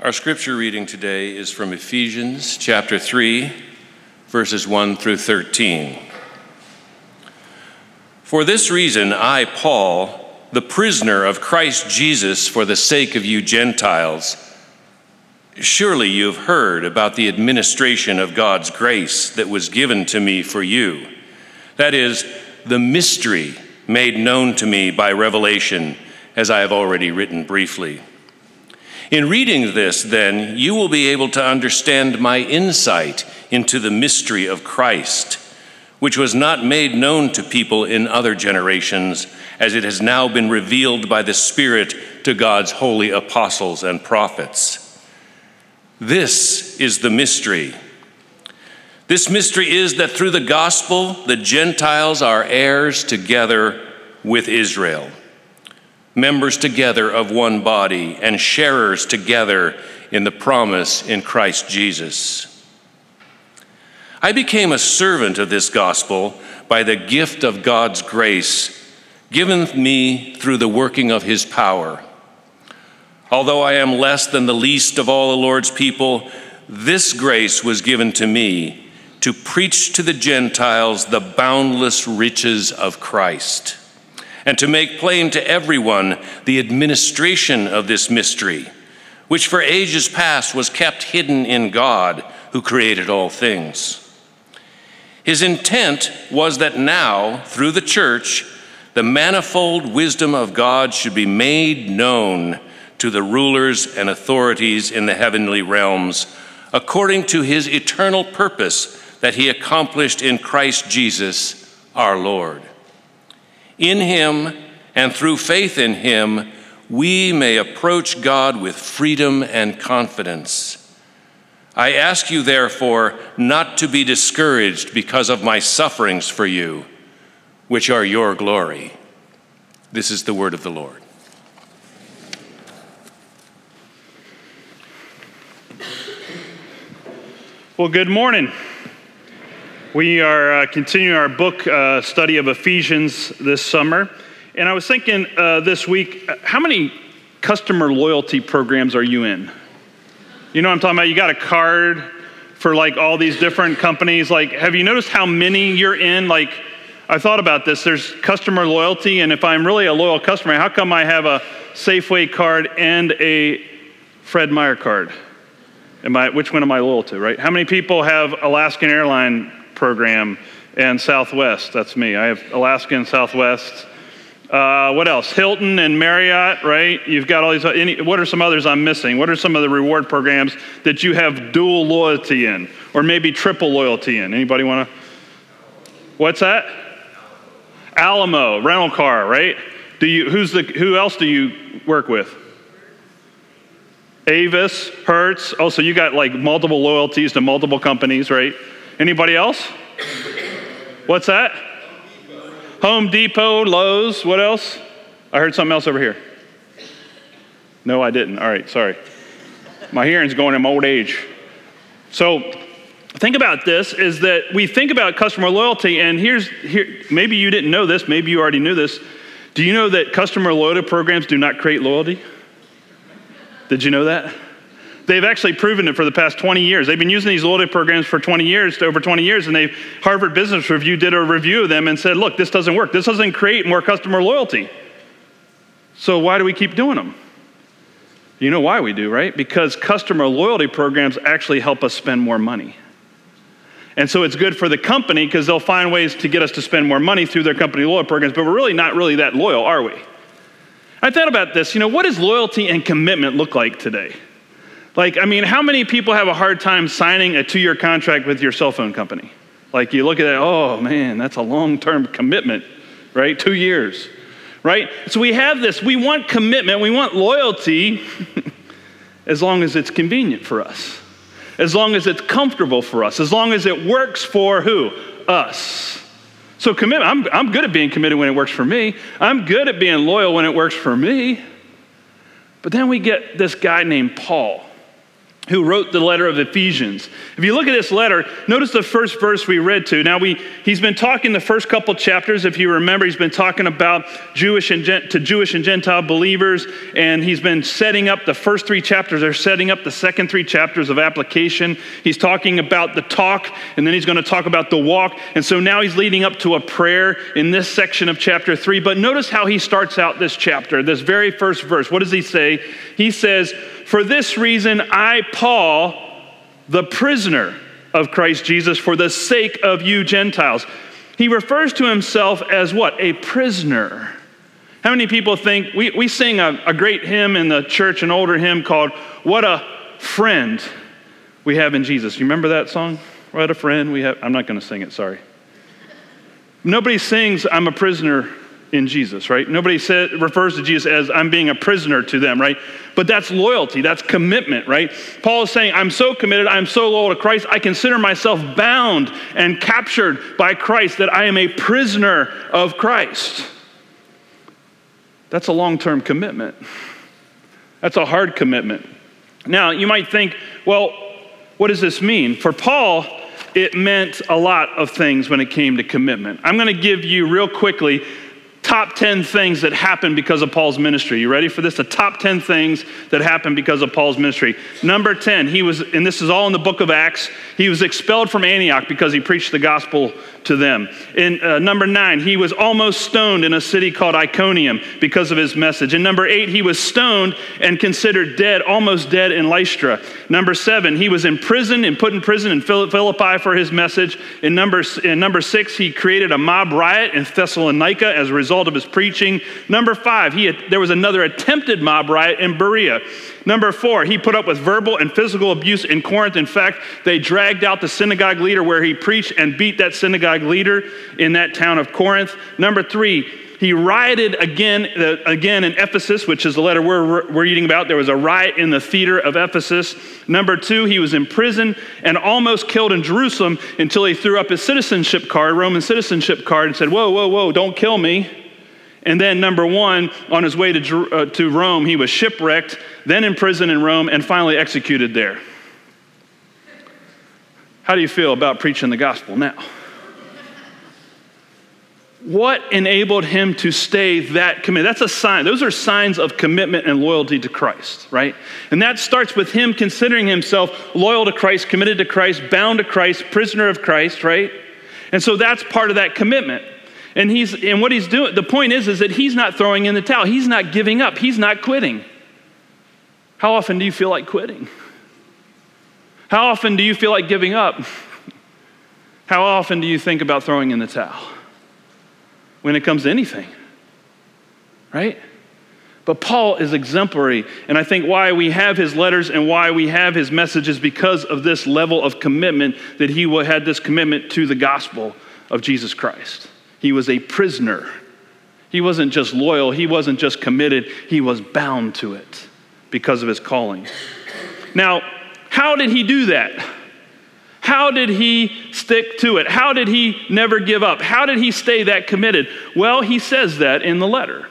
Our scripture reading today is from Ephesians chapter 3, verses 1 through 13. For this reason, I, Paul, the prisoner of Christ Jesus for the sake of you Gentiles, surely you have heard about the administration of God's grace that was given to me for you. That is, the mystery made known to me by revelation, as I have already written briefly. In reading this, then, you will be able to understand my insight into the mystery of Christ, which was not made known to people in other generations, as it has now been revealed by the Spirit to God's holy apostles and prophets. This is the mystery. This mystery is that through the gospel, the Gentiles are heirs together with Israel members together of one body, and sharers together in the promise in Christ Jesus. I became a servant of this gospel by the gift of God's grace given me through the working of his power. Although I am less than the least of all the Lord's people, this grace was given to me to preach to the Gentiles the boundless riches of Christ and to make plain to everyone the administration of this mystery, which for ages past was kept hidden in God who created all things. His intent was that now, through the church, the manifold wisdom of God should be made known to the rulers and authorities in the heavenly realms, according to his eternal purpose that he accomplished in Christ Jesus our Lord. In him and through faith in him, we may approach God with freedom and confidence. I ask you, therefore, not to be discouraged because of my sufferings for you, which are your glory. This is the word of the Lord. Well, good morning. We are uh, continuing our book uh, study of Ephesians this summer. And I was thinking uh, this week, uh, how many customer loyalty programs are you in? You know what I'm talking about? You got a card for like all these different companies. Like, have you noticed how many you're in? Like, I thought about this. There's customer loyalty, and if I'm really a loyal customer, how come I have a Safeway card and a Fred Meyer card? Am I, which one am I loyal to, right? How many people have Alaskan Airline program and Southwest. That's me. I have Alaska and Southwest. Uh, what else? Hilton and Marriott, right? You've got all these. Any, what are some others I'm missing? What are some of the reward programs that you have dual loyalty in, or maybe triple loyalty in? Anybody want to? What's that? Alamo rental car, right? Do you? Who's the? Who else do you work with? Avis, Hertz. Oh, so you got like multiple loyalties to multiple companies, right? Anybody else? What's that? Home Depot, Lowe's, what else? I heard something else over here. No, I didn't. All right, sorry. My hearing's going in my old age. So, think about this is that we think about customer loyalty and here's here maybe you didn't know this, maybe you already knew this. Do you know that customer loyalty programs do not create loyalty? Did you know that? They've actually proven it for the past 20 years. They've been using these loyalty programs for 20 years, over 20 years, and they Harvard Business Review did a review of them and said, look, this doesn't work. This doesn't create more customer loyalty. So why do we keep doing them? You know why we do, right? Because customer loyalty programs actually help us spend more money. And so it's good for the company because they'll find ways to get us to spend more money through their company loyalty programs, but we're really not really that loyal, are we? I thought about this. You know, what does loyalty and commitment look like today? Like, I mean, how many people have a hard time signing a two year contract with your cell phone company? Like, you look at that, oh man, that's a long term commitment, right? Two years, right? So we have this, we want commitment, we want loyalty as long as it's convenient for us, as long as it's comfortable for us, as long as it works for who? Us. So, commitment, I'm, I'm good at being committed when it works for me, I'm good at being loyal when it works for me. But then we get this guy named Paul who wrote the letter of Ephesians. If you look at this letter, notice the first verse we read to. Now we he's been talking the first couple chapters if you remember he's been talking about Jewish and to Jewish and Gentile believers and he's been setting up the first 3 chapters They're setting up the second 3 chapters of application. He's talking about the talk and then he's going to talk about the walk. And so now he's leading up to a prayer in this section of chapter 3. But notice how he starts out this chapter. This very first verse. What does he say? He says for this reason, I, Paul, the prisoner of Christ Jesus, for the sake of you Gentiles. He refers to himself as what? A prisoner. How many people think we, we sing a, a great hymn in the church, an older hymn called What a Friend We Have in Jesus? You remember that song? What a friend we have. I'm not going to sing it, sorry. Nobody sings, I'm a prisoner in Jesus, right? Nobody said, refers to Jesus as I'm being a prisoner to them, right? But that's loyalty, that's commitment, right? Paul is saying, I'm so committed, I'm so loyal to Christ, I consider myself bound and captured by Christ, that I am a prisoner of Christ. That's a long term commitment. That's a hard commitment. Now, you might think, well, what does this mean? For Paul, it meant a lot of things when it came to commitment. I'm going to give you real quickly top 10 things that happened because of Paul's ministry. You ready for this? The top 10 things that happened because of Paul's ministry. Number 10, he was, and this is all in the book of Acts, he was expelled from Antioch because he preached the gospel to them. In uh, number nine, he was almost stoned in a city called Iconium because of his message. In number eight, he was stoned and considered dead, almost dead in Lystra. Number seven, he was imprisoned and put in prison in Philippi for his message. In number, in number six, he created a mob riot in Thessalonica as a result of his preaching. Number five, he had, there was another attempted mob riot in Berea. Number four, he put up with verbal and physical abuse in Corinth. In fact, they dragged out the synagogue leader where he preached and beat that synagogue leader in that town of Corinth. Number three, he rioted again, uh, again in Ephesus, which is the letter we're, we're reading about. There was a riot in the theater of Ephesus. Number two, he was imprisoned and almost killed in Jerusalem until he threw up his citizenship card, Roman citizenship card, and said, Whoa, whoa, whoa, don't kill me. And then, number one, on his way to, uh, to Rome, he was shipwrecked, then in prison in Rome, and finally executed there. How do you feel about preaching the gospel now? What enabled him to stay that committed? That's a sign. Those are signs of commitment and loyalty to Christ, right? And that starts with him considering himself loyal to Christ, committed to Christ, bound to Christ, prisoner of Christ, right? And so that's part of that commitment. And he's and what he's doing, the point is, is that he's not throwing in the towel. He's not giving up. He's not quitting. How often do you feel like quitting? How often do you feel like giving up? How often do you think about throwing in the towel? When it comes to anything, right? But Paul is exemplary. And I think why we have his letters and why we have his messages because of this level of commitment that he had this commitment to the gospel of Jesus Christ. He was a prisoner. He wasn't just loyal, he wasn't just committed, he was bound to it because of his calling. Now, how did he do that? How did he stick to it? How did he never give up? How did he stay that committed? Well, he says that in the letter.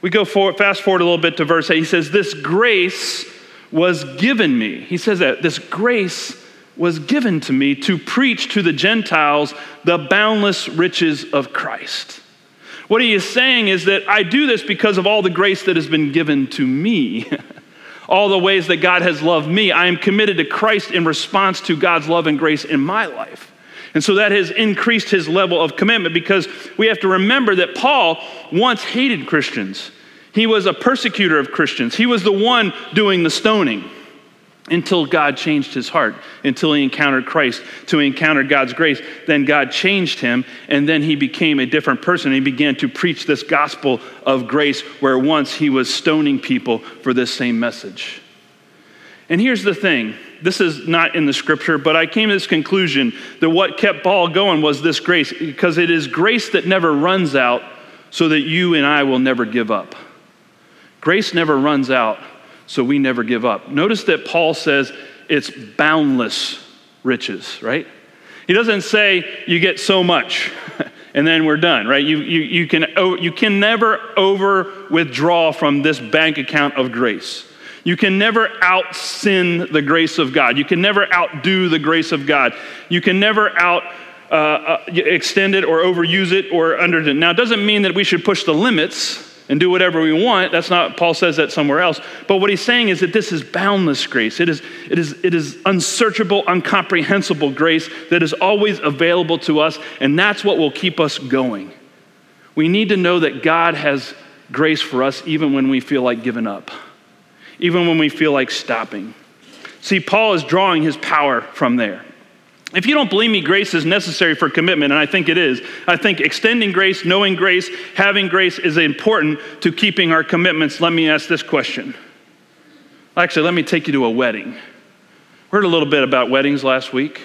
We go forward, fast forward a little bit to verse 8. He says, This grace was given me. He says that this grace was given to me to preach to the Gentiles the boundless riches of Christ. What he is saying is that I do this because of all the grace that has been given to me. all the ways that God has loved me. I am committed to Christ in response to God's love and grace in my life. And so that has increased his level of commitment because we have to remember that Paul once hated Christians. He was a persecutor of Christians, he was the one doing the stoning until God changed his heart, until he encountered Christ, to encounter God's grace. Then God changed him, and then he became a different person. He began to preach this gospel of grace where once he was stoning people for this same message. And here's the thing this is not in the scripture, but I came to this conclusion that what kept Paul going was this grace, because it is grace that never runs out, so that you and I will never give up. Grace never runs out so we never give up. Notice that Paul says it's boundless riches, right? He doesn't say you get so much and then we're done, right? You, you, you, can, you can never over withdraw from this bank account of grace. You can never out sin the grace of God. You can never outdo the grace of God. You can never out uh, uh, extend it or overuse it or under it. Now, it doesn't mean that we should push the limits and do whatever we want. That's not, Paul says that somewhere else. But what he's saying is that this is boundless grace. It is, it is, it is unsearchable, incomprehensible grace that is always available to us, and that's what will keep us going. We need to know that God has grace for us even when we feel like giving up, even when we feel like stopping. See, Paul is drawing his power from there. If you don't believe me, grace is necessary for commitment, and I think it is. I think extending grace, knowing grace, having grace is important to keeping our commitments. Let me ask this question. Actually, let me take you to a wedding. We heard a little bit about weddings last week,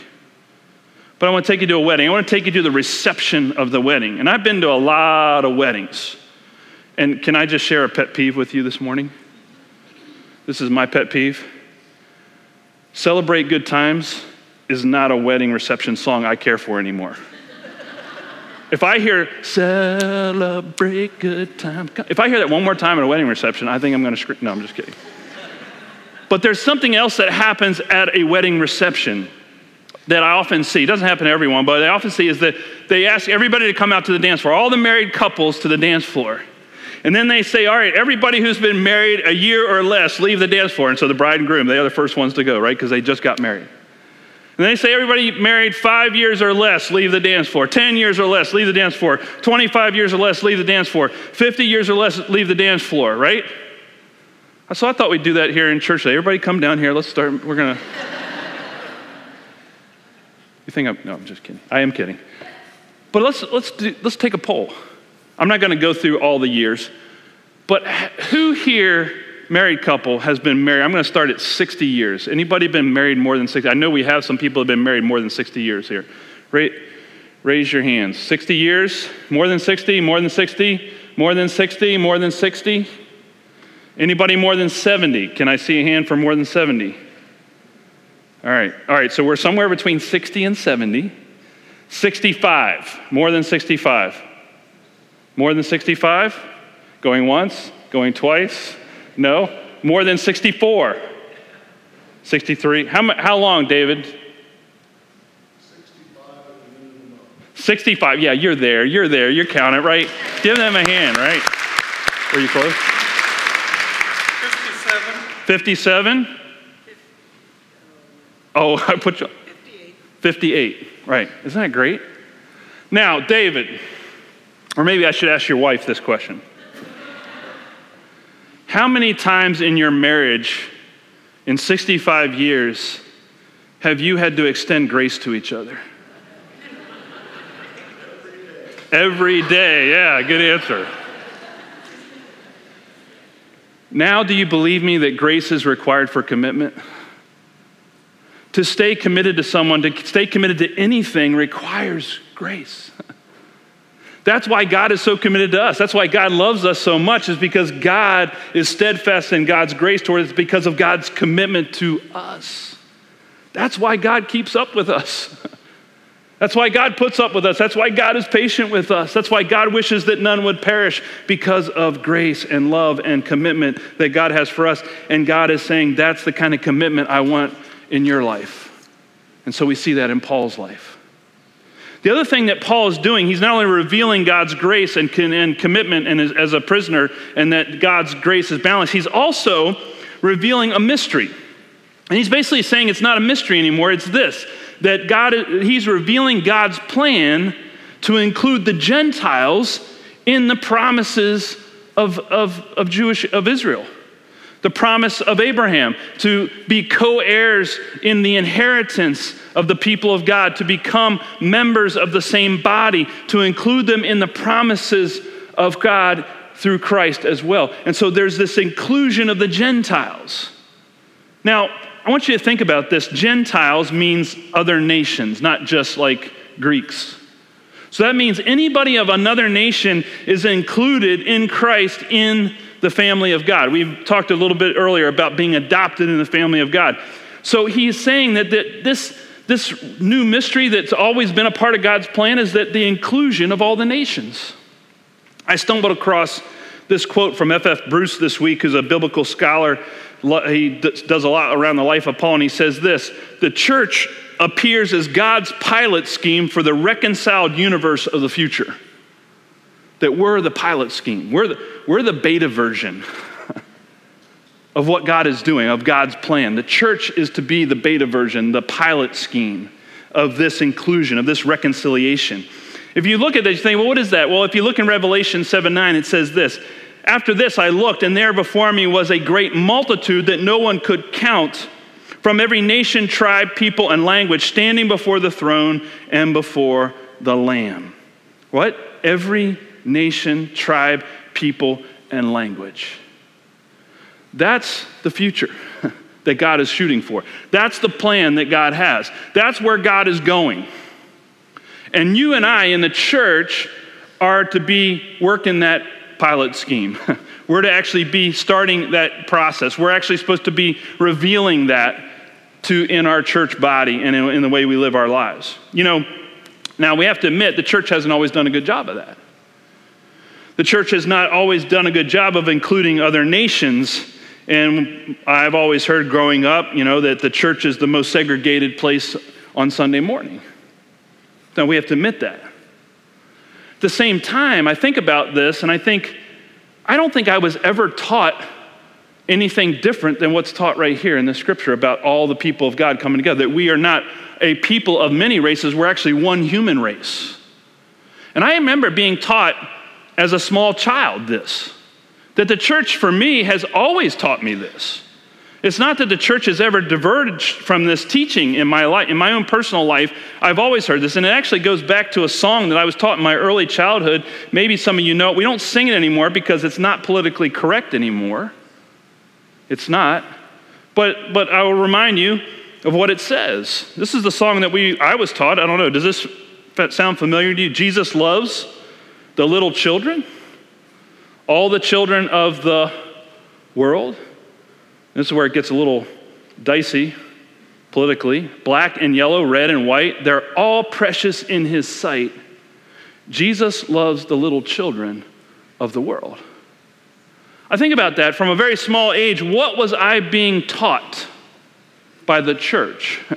but I want to take you to a wedding. I want to take you to the reception of the wedding. And I've been to a lot of weddings. And can I just share a pet peeve with you this morning? This is my pet peeve. Celebrate good times is not a wedding reception song I care for anymore. if I hear celebrate good time, if I hear that one more time at a wedding reception, I think I'm going to scream. No, I'm just kidding. But there's something else that happens at a wedding reception that I often see. It doesn't happen to everyone, but I often see is that they ask everybody to come out to the dance floor, all the married couples to the dance floor. And then they say, all right, everybody who's been married a year or less, leave the dance floor. And so the bride and groom, they are the first ones to go, right? Because they just got married. And they say everybody married five years or less, leave the dance floor. 10 years or less, leave the dance floor. 25 years or less, leave the dance floor. 50 years or less, leave the dance floor, right? So I thought we'd do that here in church today. Everybody come down here. Let's start. We're going to. You think I'm. No, I'm just kidding. I am kidding. But let's, let's, do, let's take a poll. I'm not going to go through all the years, but who here married couple has been married, I'm going to start at 60 years. Anybody been married more than 60? I know we have some people have been married more than 60 years here. Right? Raise your hands. 60 years? More than 60? More than 60? More than 60? More than 60? Anybody more than 70? Can I see a hand for more than 70? All right. All right. So we're somewhere between 60 and 70. 65. More than 65. More than 65? Going once? Going twice? No, more than 64. 63. How, how long, David? 65. Yeah, you're there. You're there. You're counting, right? Give them a hand, right? Are you close? 57. 57? Oh, I put you. 58. 58. Right. Isn't that great? Now, David, or maybe I should ask your wife this question. How many times in your marriage, in 65 years, have you had to extend grace to each other? Every day, yeah, good answer. Now, do you believe me that grace is required for commitment? To stay committed to someone, to stay committed to anything requires grace. That's why God is so committed to us. That's why God loves us so much, is because God is steadfast in God's grace toward us because of God's commitment to us. That's why God keeps up with us. That's why God puts up with us. That's why God is patient with us. That's why God wishes that none would perish because of grace and love and commitment that God has for us. And God is saying, That's the kind of commitment I want in your life. And so we see that in Paul's life. The other thing that Paul is doing, he's not only revealing God's grace and, and commitment and as, as a prisoner, and that God's grace is balanced, he's also revealing a mystery. And he's basically saying it's not a mystery anymore, it's this that God, he's revealing God's plan to include the Gentiles in the promises of, of, of Jewish of Israel the promise of Abraham to be co heirs in the inheritance of the people of God, to become members of the same body, to include them in the promises of God through Christ as well. And so there's this inclusion of the Gentiles. Now, I want you to think about this. Gentiles means other nations, not just like Greeks. So that means anybody of another nation is included in Christ in the family of God. We talked a little bit earlier about being adopted in the family of God. So he's saying that, that this, this new mystery that's always been a part of God's plan is that the inclusion of all the nations. I stumbled across This quote from F.F. Bruce this week, who's a biblical scholar, he does a lot around the life of Paul, and he says this The church appears as God's pilot scheme for the reconciled universe of the future. That we're the pilot scheme, we're the, we're the beta version of what God is doing, of God's plan. The church is to be the beta version, the pilot scheme of this inclusion, of this reconciliation. If you look at this, you think, well, what is that? Well, if you look in Revelation 7 9, it says this After this I looked, and there before me was a great multitude that no one could count from every nation, tribe, people, and language standing before the throne and before the Lamb. What? Every nation, tribe, people, and language. That's the future that God is shooting for. That's the plan that God has. That's where God is going. And you and I in the church are to be working that pilot scheme. We're to actually be starting that process. We're actually supposed to be revealing that to in our church body and in, in the way we live our lives. You know, now we have to admit the church hasn't always done a good job of that. The church has not always done a good job of including other nations and I've always heard growing up, you know, that the church is the most segregated place on Sunday morning. Now we have to admit that. At the same time, I think about this and I think, I don't think I was ever taught anything different than what's taught right here in the scripture about all the people of God coming together. That we are not a people of many races, we're actually one human race. And I remember being taught as a small child this that the church, for me, has always taught me this. It's not that the church has ever diverged from this teaching in my life, in my own personal life. I've always heard this, and it actually goes back to a song that I was taught in my early childhood. Maybe some of you know it. We don't sing it anymore because it's not politically correct anymore. It's not. But but I will remind you of what it says. This is the song that we I was taught. I don't know. Does this sound familiar to you? Jesus loves the little children all the children of the world. This is where it gets a little dicey politically. Black and yellow, red and white, they're all precious in his sight. Jesus loves the little children of the world. I think about that from a very small age. What was I being taught by the church?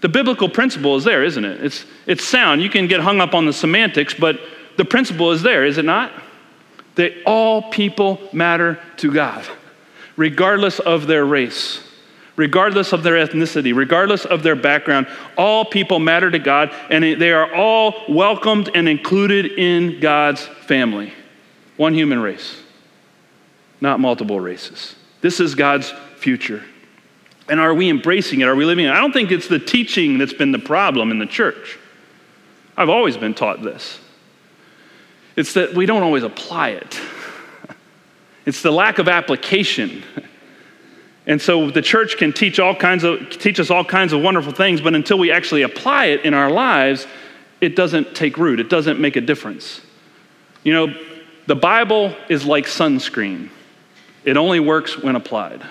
The biblical principle is there, isn't it? It's, it's sound. You can get hung up on the semantics, but the principle is there, is it not? that all people matter to God, regardless of their race, regardless of their ethnicity, regardless of their background. All people matter to God, and they are all welcomed and included in God's family. One human race, not multiple races. This is God's future. And are we embracing it? Are we living it? I don't think it's the teaching that's been the problem in the church. I've always been taught this. It's that we don't always apply it. It's the lack of application. And so the church can teach all kinds of teach us all kinds of wonderful things, but until we actually apply it in our lives, it doesn't take root. It doesn't make a difference. You know, the Bible is like sunscreen. It only works when applied.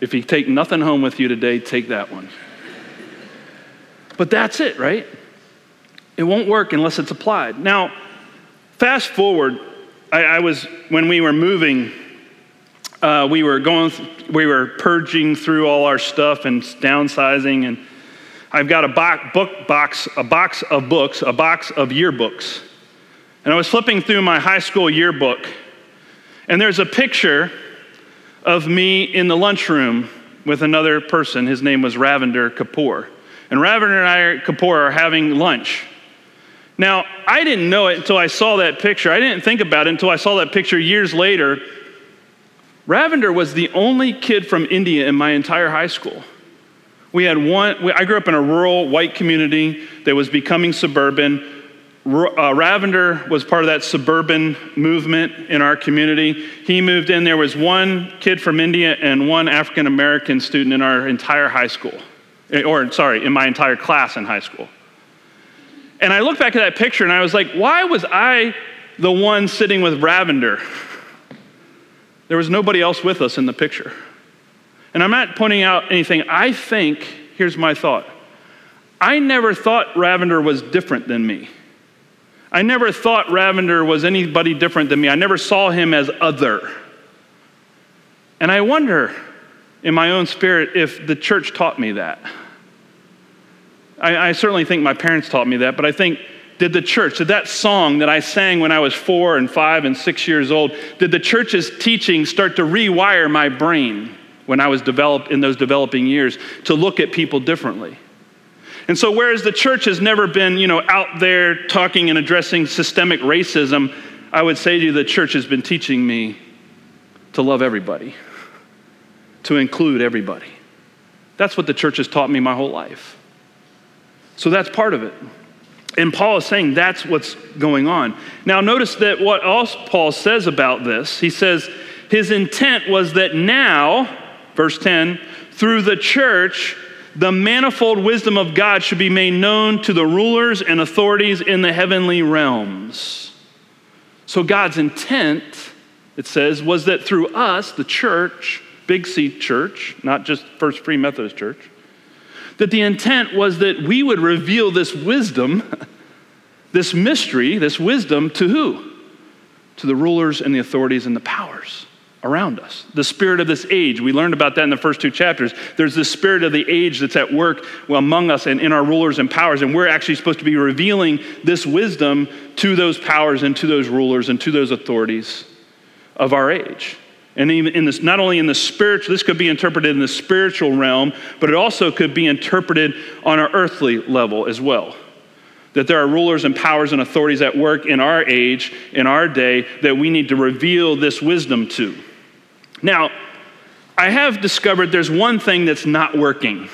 If you take nothing home with you today, take that one. But that's it, right? It won't work unless it's applied. Now, fast forward, I, I was, when we were moving, uh, we were going, we were purging through all our stuff and downsizing, and I've got a book box, a box of books, a box of yearbooks. And I was flipping through my high school yearbook, and there's a picture of me in the lunchroom with another person. His name was Ravinder Kapoor. And Ravinder and I, Kapoor, are having lunch. Now, I didn't know it until I saw that picture. I didn't think about it until I saw that picture years later. Ravinder was the only kid from India in my entire high school. We had one, I grew up in a rural white community that was becoming suburban. Uh, Ravinder was part of that suburban movement in our community. He moved in. There was one kid from India and one African American student in our entire high school, eh, or sorry, in my entire class in high school. And I look back at that picture and I was like, why was I the one sitting with Ravinder? There was nobody else with us in the picture. And I'm not pointing out anything. I think, here's my thought I never thought Ravinder was different than me. I never thought Ravinder was anybody different than me. I never saw him as other. And I wonder in my own spirit if the church taught me that. I, I, certainly think my parents taught me that, but I think, did the church, did that song that I sang when I was four and five and six years old, did the church's teaching start to rewire my brain when I was developed in those developing years to look at people differently? And so, whereas the church has never been, you know, out there talking and addressing systemic racism, I would say to you the church has been teaching me to love everybody, to include everybody. That's what the church has taught me my whole life. So that's part of it. And Paul is saying that's what's going on. Now, notice that what else Paul says about this, he says his intent was that now, verse 10, through the church, the manifold wisdom of God should be made known to the rulers and authorities in the heavenly realms. So, God's intent, it says, was that through us, the church, Big C Church, not just First Free Methodist Church, that the intent was that we would reveal this wisdom, this mystery, this wisdom to who? To the rulers and the authorities and the powers around us. The spirit of this age, we learned about that in the first two chapters. There's this spirit of the age that's at work among us and in our rulers and powers, and we're actually supposed to be revealing this wisdom to those powers and to those rulers and to those authorities of our age. And even in this, not only in the spiritual, this could be interpreted in the spiritual realm, but it also could be interpreted on our earthly level as well that there are rulers and powers and authorities at work in our age, in our day, that we need to reveal this wisdom to. Now, I have discovered there's one thing that's not working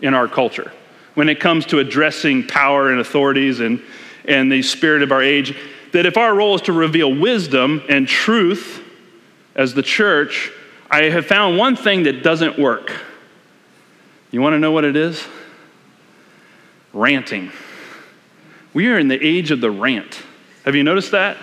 in our culture when it comes to addressing power and authorities and, and the spirit of our age. That if our role is to reveal wisdom and truth as the church, I have found one thing that doesn't work. You want to know what it is? Ranting. We are in the age of the rant. Have you noticed that?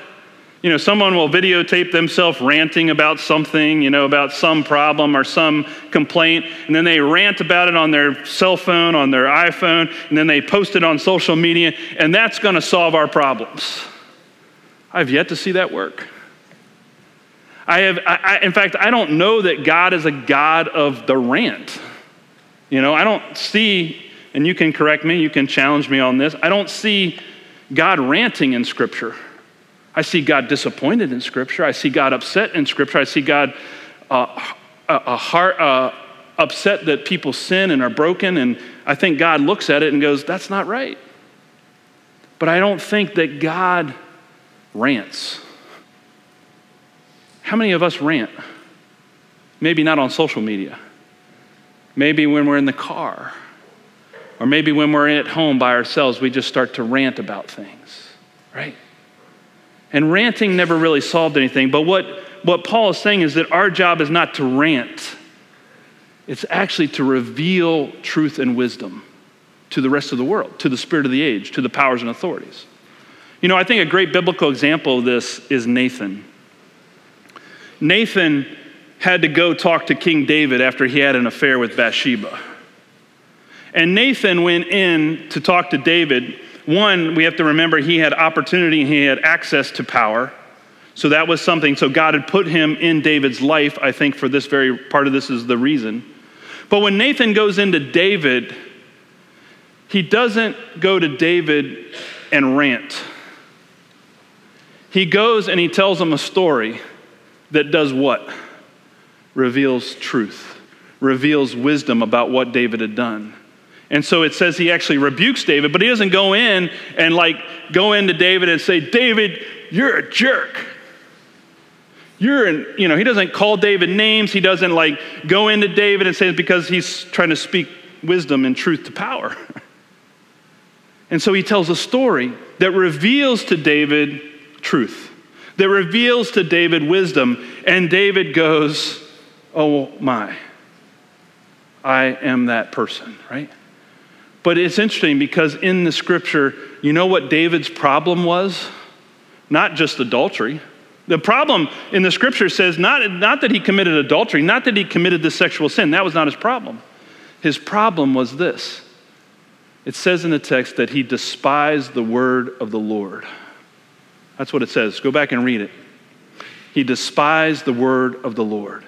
You know, someone will videotape themselves ranting about something, you know, about some problem or some complaint, and then they rant about it on their cell phone, on their iPhone, and then they post it on social media, and that's going to solve our problems. I've yet to see that work. I have, I, I, in fact, I don't know that God is a God of the rant. You know, I don't see, and you can correct me, you can challenge me on this, I don't see God ranting in Scripture. I see God disappointed in Scripture. I see God upset in Scripture. I see God uh, a, a heart uh, upset that people sin and are broken. And I think God looks at it and goes, that's not right. But I don't think that God rants. How many of us rant? Maybe not on social media. Maybe when we're in the car. Or maybe when we're at home by ourselves, we just start to rant about things, right? And ranting never really solved anything. But what, what Paul is saying is that our job is not to rant, it's actually to reveal truth and wisdom to the rest of the world, to the spirit of the age, to the powers and authorities. You know, I think a great biblical example of this is Nathan. Nathan had to go talk to King David after he had an affair with Bathsheba. And Nathan went in to talk to David one, we have to remember he had opportunity and he had access to power. So that was something. So God had put him in David's life, I think, for this very part of this is the reason. But when Nathan goes into David, he doesn't go to David and rant. He goes and he tells him a story that does what? Reveals truth, reveals wisdom about what David had done. And so it says he actually rebukes David, but he doesn't go in and like go into David and say, David, you're a jerk. You're an, you know, he doesn't call David names. He doesn't like go into David and say because he's trying to speak wisdom and truth to power. and so he tells a story that reveals to David truth, that reveals to David wisdom. And David goes, Oh my, I am that person, right? But it's interesting because in the scripture, you know what David's problem was? Not just adultery. The problem in the scripture says not, not that he committed adultery, not that he committed the sexual sin. That was not his problem. His problem was this it says in the text that he despised the word of the Lord. That's what it says. Go back and read it. He despised the word of the Lord.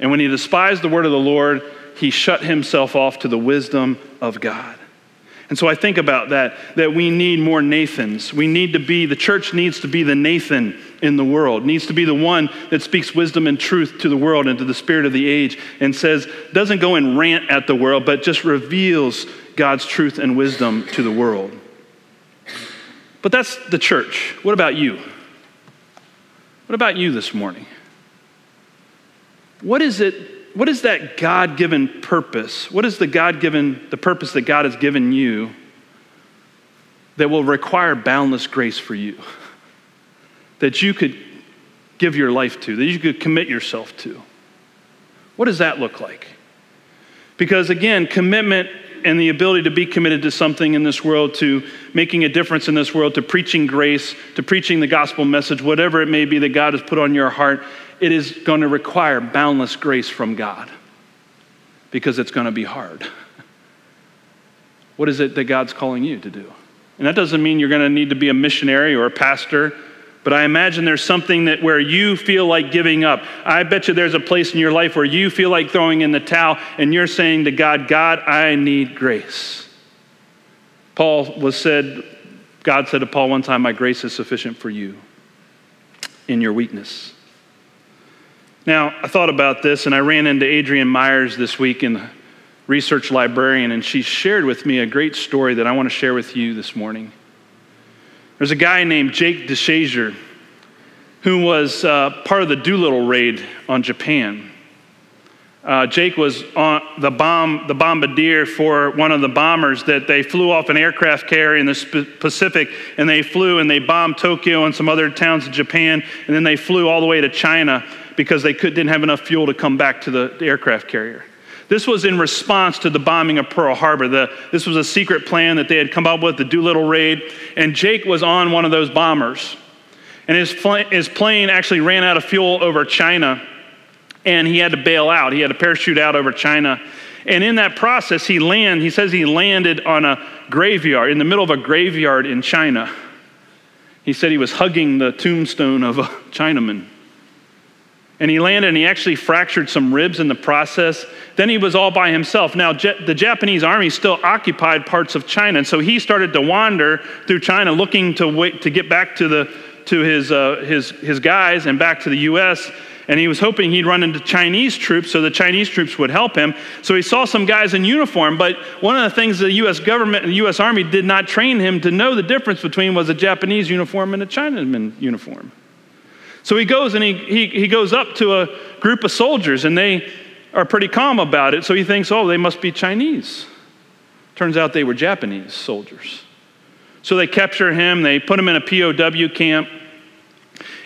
And when he despised the word of the Lord, he shut himself off to the wisdom of God. And so I think about that, that we need more Nathans. We need to be, the church needs to be the Nathan in the world, needs to be the one that speaks wisdom and truth to the world and to the spirit of the age and says, doesn't go and rant at the world, but just reveals God's truth and wisdom to the world. But that's the church. What about you? What about you this morning? What is it what is that God given purpose? What is the God given, the purpose that God has given you that will require boundless grace for you? That you could give your life to, that you could commit yourself to? What does that look like? Because again, commitment and the ability to be committed to something in this world, to making a difference in this world, to preaching grace, to preaching the gospel message, whatever it may be that God has put on your heart, it is going to require boundless grace from God because it's going to be hard. What is it that God's calling you to do? And that doesn't mean you're going to need to be a missionary or a pastor, but I imagine there's something that where you feel like giving up. I bet you there's a place in your life where you feel like throwing in the towel and you're saying to God, God, I need grace. Paul was said, God said to Paul one time, My grace is sufficient for you in your weakness. Now, I thought about this and I ran into Adrienne Myers this week in the research librarian, and she shared with me a great story that I want to share with you this morning. There's a guy named Jake DeShazer who was uh, part of the Doolittle raid on Japan. Uh, Jake was on the bomb, the bombardier for one of the bombers that they flew off an aircraft carrier in the Pacific, and they flew and they bombed Tokyo and some other towns in Japan, and then they flew all the way to China because they could, didn't have enough fuel to come back to the, the aircraft carrier. This was in response to the bombing of Pearl Harbor. The, this was a secret plan that they had come up with, the Doolittle raid, and Jake was on one of those bombers. And his, his plane actually ran out of fuel over China, and he had to bail out. He had to parachute out over China. And in that process, he landed, he says he landed on a graveyard, in the middle of a graveyard in China. He said he was hugging the tombstone of a Chinaman and he landed and he actually fractured some ribs in the process. Then he was all by himself. Now, the Japanese army still occupied parts of China, and so he started to wander through China looking to, wait, to get back to, the, to his, uh, his, his guys and back to the U.S. And he was hoping he'd run into Chinese troops so the Chinese troops would help him. So he saw some guys in uniform, but one of the things the U.S. government and the U.S. Army did not train him to know the difference between was a Japanese uniform and a Chinaman uniform. So he goes and he, he, he goes up to a group of soldiers and they are pretty calm about it. So he thinks, oh, they must be Chinese. Turns out they were Japanese soldiers. So they capture him, they put him in a POW camp.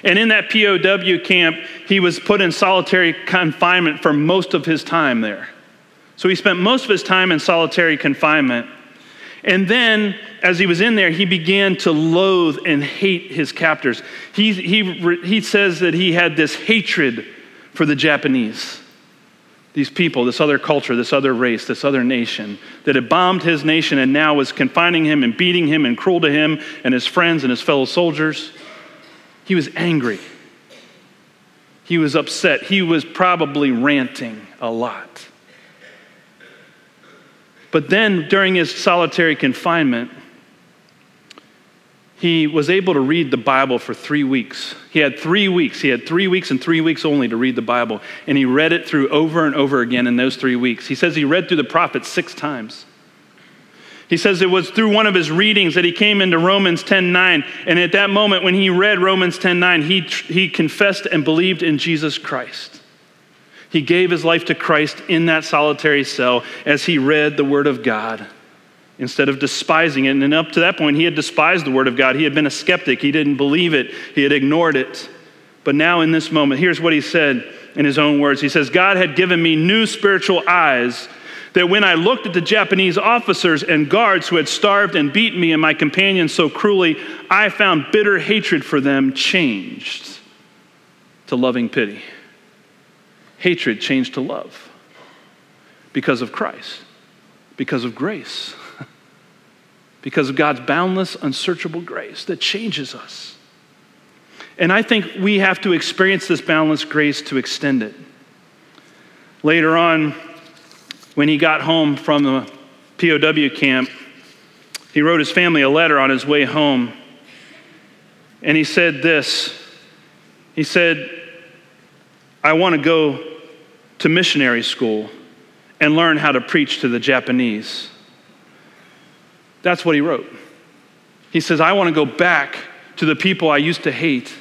And in that POW camp, he was put in solitary confinement for most of his time there. So he spent most of his time in solitary confinement. And then, as he was in there, he began to loathe and hate his captors. He, he, he says that he had this hatred for the Japanese, these people, this other culture, this other race, this other nation that had bombed his nation and now was confining him and beating him and cruel to him and his friends and his fellow soldiers. He was angry. He was upset. He was probably ranting a lot. But then during his solitary confinement, he was able to read the Bible for three weeks. He had three weeks. He had three weeks and three weeks only to read the Bible. And he read it through over and over again in those three weeks. He says he read through the prophets six times. He says it was through one of his readings that he came into Romans 10:9 and at that moment when he read Romans 10:9 he he confessed and believed in Jesus Christ. He gave his life to Christ in that solitary cell as he read the Word of God instead of despising it. And up to that point, he had despised the Word of God. He had been a skeptic. He didn't believe it, he had ignored it. But now, in this moment, here's what he said in his own words He says, God had given me new spiritual eyes that when I looked at the Japanese officers and guards who had starved and beaten me and my companions so cruelly, I found bitter hatred for them changed to loving pity hatred changed to love because of Christ, because of grace, because of God's boundless, unsearchable grace that changes us. And I think we have to experience this boundless grace to extend it. Later on, when he got home from the POW camp, he wrote his family a letter on his way home. And he said this He said, I want to go to missionary school and learn how to preach to the Japanese. That's what he wrote. He says, I want to go back to the people I used to hate,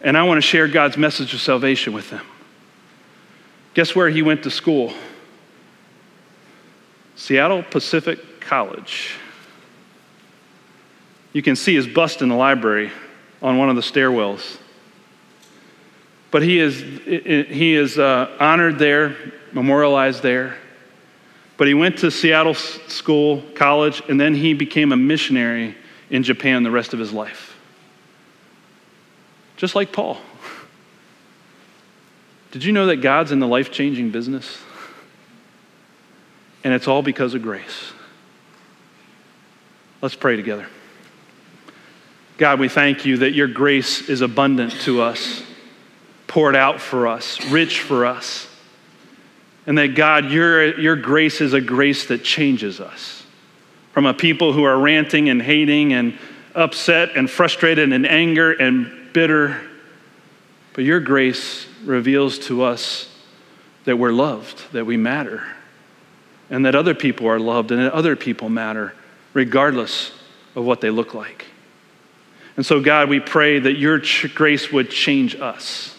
and I want to share God's message of salvation with them. Guess where he went to school? Seattle Pacific College. You can see his bust in the library on one of the stairwells. But he is, he is uh, honored there, memorialized there. But he went to Seattle School, college, and then he became a missionary in Japan the rest of his life. Just like Paul. Did you know that God's in the life changing business? And it's all because of grace. Let's pray together. God, we thank you that your grace is abundant to us, poured out for us, rich for us. And that, God, your, your grace is a grace that changes us from a people who are ranting and hating and upset and frustrated and anger and bitter. But your grace reveals to us that we're loved, that we matter, and that other people are loved and that other people matter, regardless of what they look like. And so, God, we pray that your grace would change us,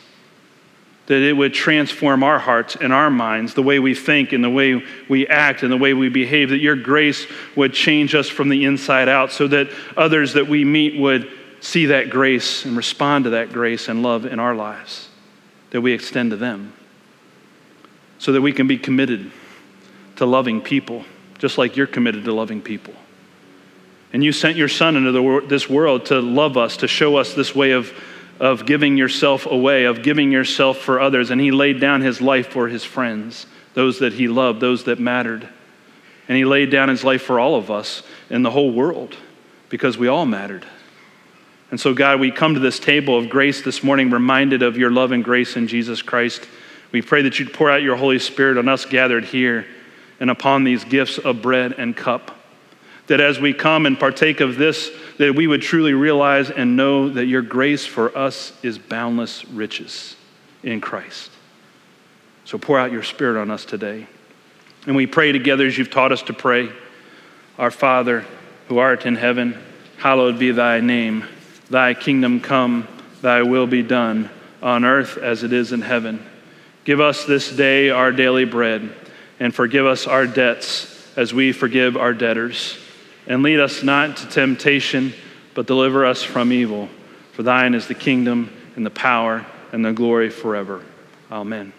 that it would transform our hearts and our minds, the way we think and the way we act and the way we behave, that your grace would change us from the inside out so that others that we meet would see that grace and respond to that grace and love in our lives that we extend to them, so that we can be committed to loving people, just like you're committed to loving people. And you sent your son into the, this world to love us, to show us this way of, of giving yourself away, of giving yourself for others. And he laid down his life for his friends, those that he loved, those that mattered. And he laid down his life for all of us in the whole world because we all mattered. And so, God, we come to this table of grace this morning reminded of your love and grace in Jesus Christ. We pray that you'd pour out your Holy Spirit on us gathered here and upon these gifts of bread and cup that as we come and partake of this, that we would truly realize and know that your grace for us is boundless riches in Christ. So pour out your spirit on us today. And we pray together as you've taught us to pray. Our Father, who art in heaven, hallowed be thy name. Thy kingdom come, thy will be done, on earth as it is in heaven. Give us this day our daily bread, and forgive us our debts as we forgive our debtors and lead us not to temptation, but deliver us from evil. For thine is the kingdom and the power and the glory forever. Amen.